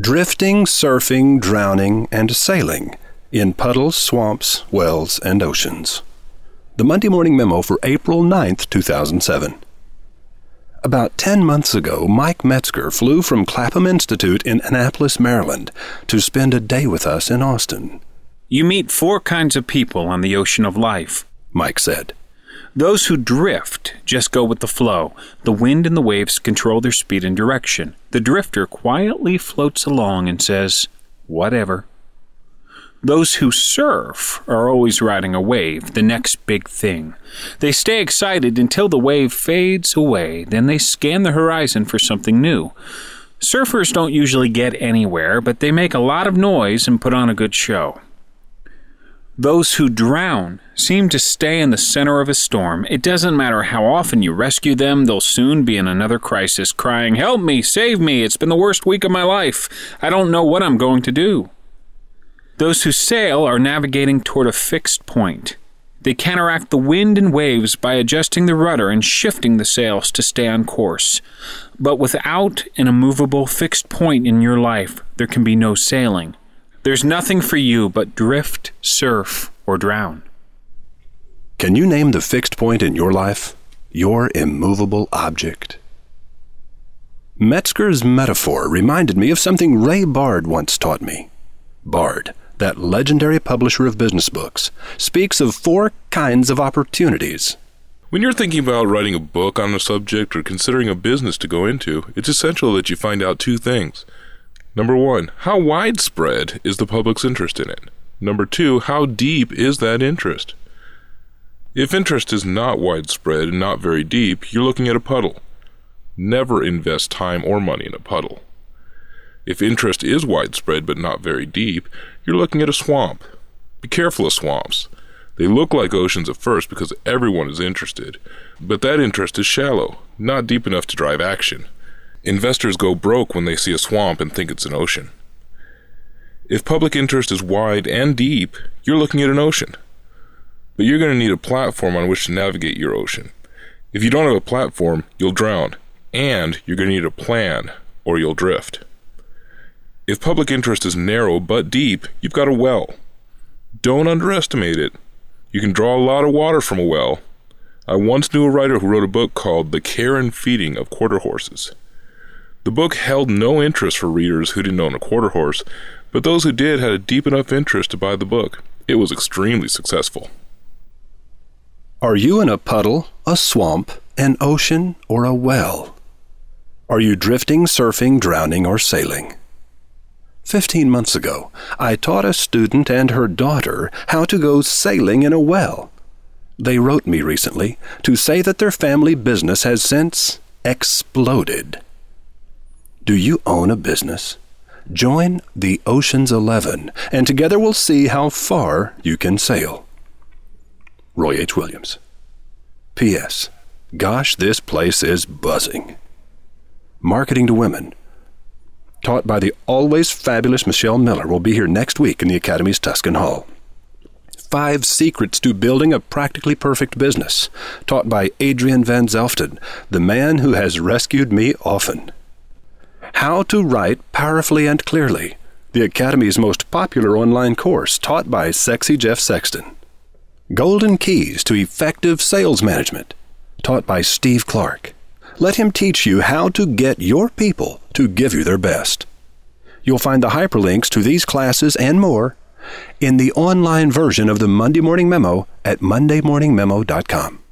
Drifting, surfing, drowning, and sailing in puddles, swamps, wells, and oceans. The Monday Morning Memo for April 9th, 2007. About 10 months ago, Mike Metzger flew from Clapham Institute in Annapolis, Maryland, to spend a day with us in Austin. You meet four kinds of people on the ocean of life, Mike said. Those who drift just go with the flow. The wind and the waves control their speed and direction. The drifter quietly floats along and says, whatever. Those who surf are always riding a wave, the next big thing. They stay excited until the wave fades away, then they scan the horizon for something new. Surfers don't usually get anywhere, but they make a lot of noise and put on a good show. Those who drown seem to stay in the center of a storm. It doesn't matter how often you rescue them, they'll soon be in another crisis, crying, Help me, save me, it's been the worst week of my life. I don't know what I'm going to do. Those who sail are navigating toward a fixed point. They counteract the wind and waves by adjusting the rudder and shifting the sails to stay on course. But without an immovable fixed point in your life, there can be no sailing. There's nothing for you but drift, surf, or drown. Can you name the fixed point in your life? Your immovable object? Metzger's metaphor reminded me of something Ray Bard once taught me. Bard, that legendary publisher of business books, speaks of four kinds of opportunities. When you're thinking about writing a book on a subject or considering a business to go into, it's essential that you find out two things. Number one, how widespread is the public's interest in it? Number two, how deep is that interest? If interest is not widespread and not very deep, you're looking at a puddle. Never invest time or money in a puddle. If interest is widespread but not very deep, you're looking at a swamp. Be careful of swamps. They look like oceans at first because everyone is interested, but that interest is shallow, not deep enough to drive action. Investors go broke when they see a swamp and think it's an ocean. If public interest is wide and deep, you're looking at an ocean. But you're going to need a platform on which to navigate your ocean. If you don't have a platform, you'll drown, and you're going to need a plan, or you'll drift. If public interest is narrow but deep, you've got a well. Don't underestimate it. You can draw a lot of water from a well. I once knew a writer who wrote a book called The Care and Feeding of Quarter Horses. The book held no interest for readers who didn't own a quarter horse, but those who did had a deep enough interest to buy the book. It was extremely successful. Are you in a puddle, a swamp, an ocean, or a well? Are you drifting, surfing, drowning, or sailing? Fifteen months ago, I taught a student and her daughter how to go sailing in a well. They wrote me recently to say that their family business has since exploded. Do you own a business? Join the Ocean's Eleven, and together we'll see how far you can sail. Roy H. Williams. P.S. Gosh, this place is buzzing. Marketing to Women, taught by the always fabulous Michelle Miller, will be here next week in the Academy's Tuscan Hall. Five Secrets to Building a Practically Perfect Business, taught by Adrian Van Zelfden, the man who has rescued me often. How to Write Powerfully and Clearly, the Academy's most popular online course taught by Sexy Jeff Sexton. Golden Keys to Effective Sales Management, taught by Steve Clark. Let him teach you how to get your people to give you their best. You'll find the hyperlinks to these classes and more in the online version of the Monday Morning Memo at mondaymorningmemo.com.